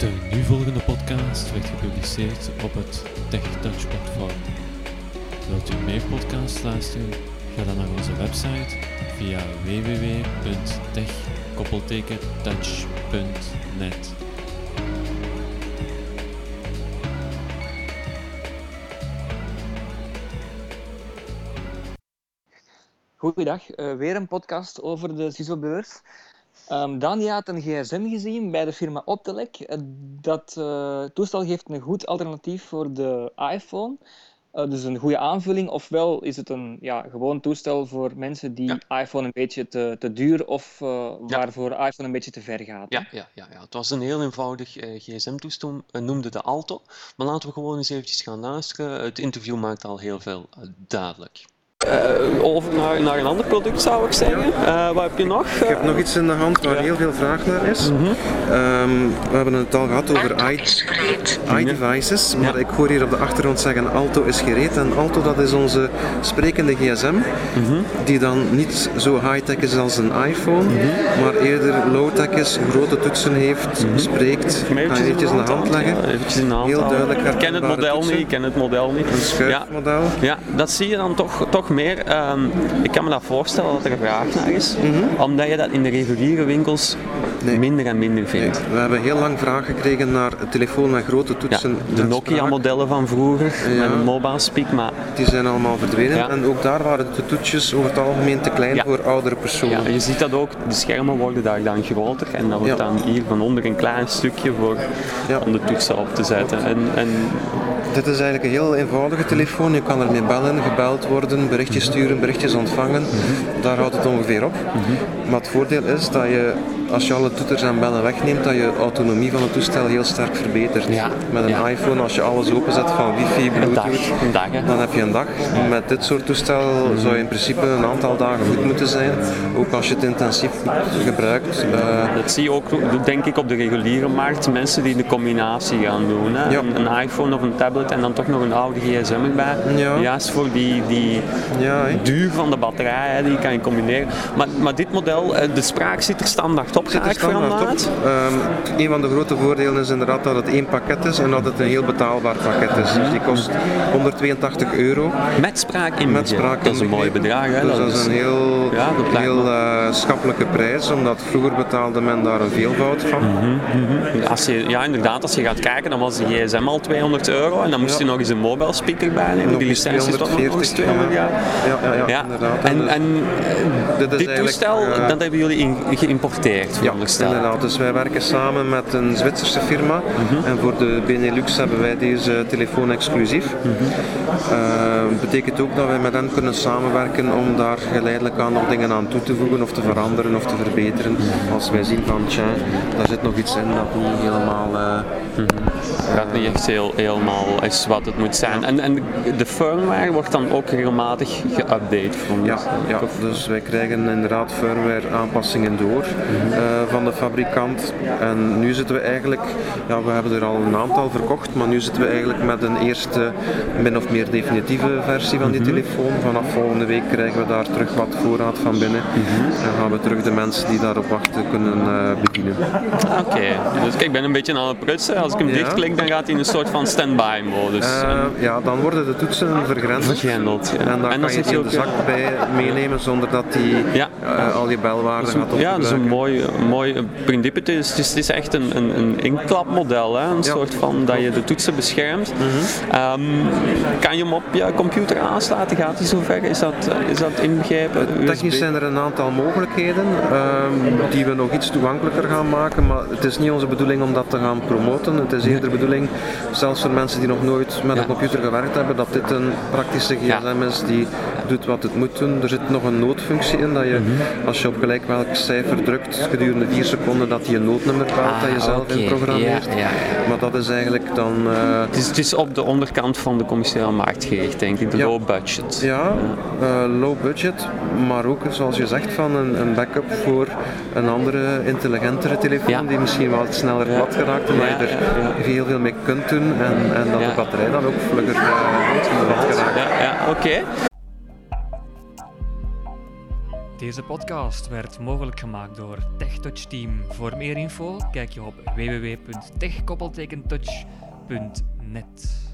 De nu volgende podcast werd gepubliceerd op het TechTouch platform. Wilt u meer podcasts luisteren? Ga dan naar onze website via www.tech-touch.net. Goeiedag, eh, weer een podcast over de CISO-beurs. Um, Dani had een gsm gezien bij de firma Optelec. Uh, dat uh, toestel geeft een goed alternatief voor de iPhone. Uh, dus een goede aanvulling. Ofwel is het een ja, gewoon toestel voor mensen die Ja. iPhone een beetje te, te duur of uh, Ja. waarvoor iPhone een beetje te ver gaat. Ja, ja, ja, ja. Het was een heel eenvoudig eh, gsm-toestel, eh, noemde de Alto. Maar laten we gewoon eens eventjes gaan luisteren. Het interview maakt al heel veel eh, duidelijk. over naar, naar een ander product zou ik zeggen. Eh, wat heb je nog? Ik heb nog iets in de hand waar heel veel vraag naar is. Ehm, we hebben het al gehad over iDevices, maar ik hoor hier op de achtergrond zeggen Alto is gereed. En Alto dat is onze sprekende gsm, die dan niet zo high-tech is als een iPhone, maar eerder low-tech is, grote toetsen heeft, spreekt. Kan je Kan je eventjes in de hand leggen. Ja, eventjes in de hand Heel duidelijk Ik ken het model toetsen. niet, ik ken het model niet. Een Ja, schuifmodel. ja, dat zie je dan toch, toch meer. Ehm, ik kan me dat voorstellen dat er vraag naar is, omdat je dat in de reguliere winkels Nee. minder en minder Nee, vindt. we hebben heel lang vraag gekregen naar telefoon met grote Ja, toetsen. de. Nokia-modellen van vroeger, Ja. met een mobile speak, maar Die zijn allemaal verdwenen. Ja. En ook daar waren de toetjes over het algemeen te klein voor oudere personen. Ja, je ziet dat ook, de schermen worden daar dan groter en dan wordt dan hier van onder een klein stukje voor om de toetsen op te zetten. En, en Dit is eigenlijk een heel eenvoudige telefoon. Je kan ermee bellen, gebeld worden, berichtjes sturen, berichtjes ontvangen. Daar houdt het ongeveer op. Maar het voordeel is dat je, als je alle toeters en bellen wegneemt, dat je autonomie van het toestel heel sterk verbetert. Ja. Met een Ja. iPhone, als je alles openzet van wifi, een dag, bluetooth, een dag hè. dan heb je een dag. Met dit soort toestel zou je in principe een aantal dagen goed moeten zijn. Ook als je het intensief gebruikt. Eh, Dat zie je ook, denk ik, op de reguliere markt. Mensen die de combinatie gaan doen. Hè? Ja. Een, een iPhone of een tablet en dan toch nog een oude gsm erbij. Ja. Juist voor die, die ja, duur van de batterij, hè, die kan je combineren. Maar, maar dit model, eh, de spraak zit er standaard op, zit er standaard. Ehm, een van de grote voordelen is inderdaad dat het één pakket is en dat het een heel betaalbaar pakket is. Dus die kost 182 euro Met spraak in met spraak Dat is een mooi bedrag. Hè? Dus dat is een heel, Ja, heel eh, schappelijke prijs, omdat vroeger betaalde men daar een veelvoud van. Als je, ja, inderdaad, als je gaat kijken, dan was de gsm al 200 euro en dan moest je nog eens een mobile speaker bijnemen. Nog Die licentie is toch nog eens 200 jaar. Ja, ja, inderdaad. en, en eh, dit toestel, eh, dat hebben jullie in, geïmporteerd, veronderstel inderdaad. Dus wij werken samen met een Zwitserse firma. Mhm. En voor de Benelux hebben wij deze telefoon exclusief. Dat betekent ook dat wij met hen kunnen samenwerken om daar geleidelijk aan nog dingen aan toe te voegen of te veranderen of te verbeteren. Als wij zien van, tja, daar zit nog iets in dat niet helemaal... eh, Dat niet echt heel, helemaal is wat het moet zijn. En, en de firmware wordt dan ook regelmatig geüpdate. ik. Ja, ja, dus wij krijgen inderdaad firmware aanpassingen door eh, van de fabrikant. En nu zitten we eigenlijk, ja, we hebben er al een aantal verkocht, maar nu zitten we eigenlijk met een eerste min of meer definitieve versie van die telefoon. Vanaf volgende week krijgen we daar terug wat voorraad van binnen. En gaan we terug de mensen die daarop wachten kunnen eh, bedienen. Oké, dus ik ben een beetje aan het prutsen. Als ik hem Ja. dichtklik, dan gaat hij in een soort van standby modus. Eh, ja, dan worden de toetsen vergrendeld. Vergrendeld, ja. En dan En dan kan je je in de zak bij meenemen zonder dat die Ja. eh, al je belwaarden gaat ja, dat is een opgebruiken. mooi, mooi principe. Het is, het is, het echt een, een, een inklapmodel, hè? een Ja. soort van dat je de toetsen beschermt. Mhm. Ehm, kan je hem op je computer aansluiten? Gaat hij zover? Is dat, is dat inbegrepen? Technisch zijn er een aantal mogelijkheden ehm, die we nog iets toegankelijker gaan maken, maar het is niet onze bedoeling om dat te gaan promoten. Het is eerder de bedoeling, zelfs voor mensen die nog nooit met Ja. een computer gewerkt hebben, dat dit een praktische gsm is die doet wat het moet doen. Er zit nog een noodfunctie in, dat je Mhm. als je op gelijk welk cijfer drukt, gedurende 4 seconden dat hij een noodnummer belt dat je zelf Ah, oké. inprogrammeert. Ja, ja, ja. Maar dat is eigenlijk dan... eh, Het is, het is op de onderkant van de commerciële markt gericht, denk ik. De low budget. Ja, eh, low budget, maar ook zoals je zegt van een, een backup voor een andere intelligentere telefoon die misschien wat sneller plat geraakt en dat je er heel veel mee kunt doen en, en dat de batterij dan ook vlugger uh, plat geraakt. Ja, ja oké. Deze podcast werd mogelijk gemaakt door TechTouch Team. Voor meer info kijk je op www.techkoppeltekentouch.net.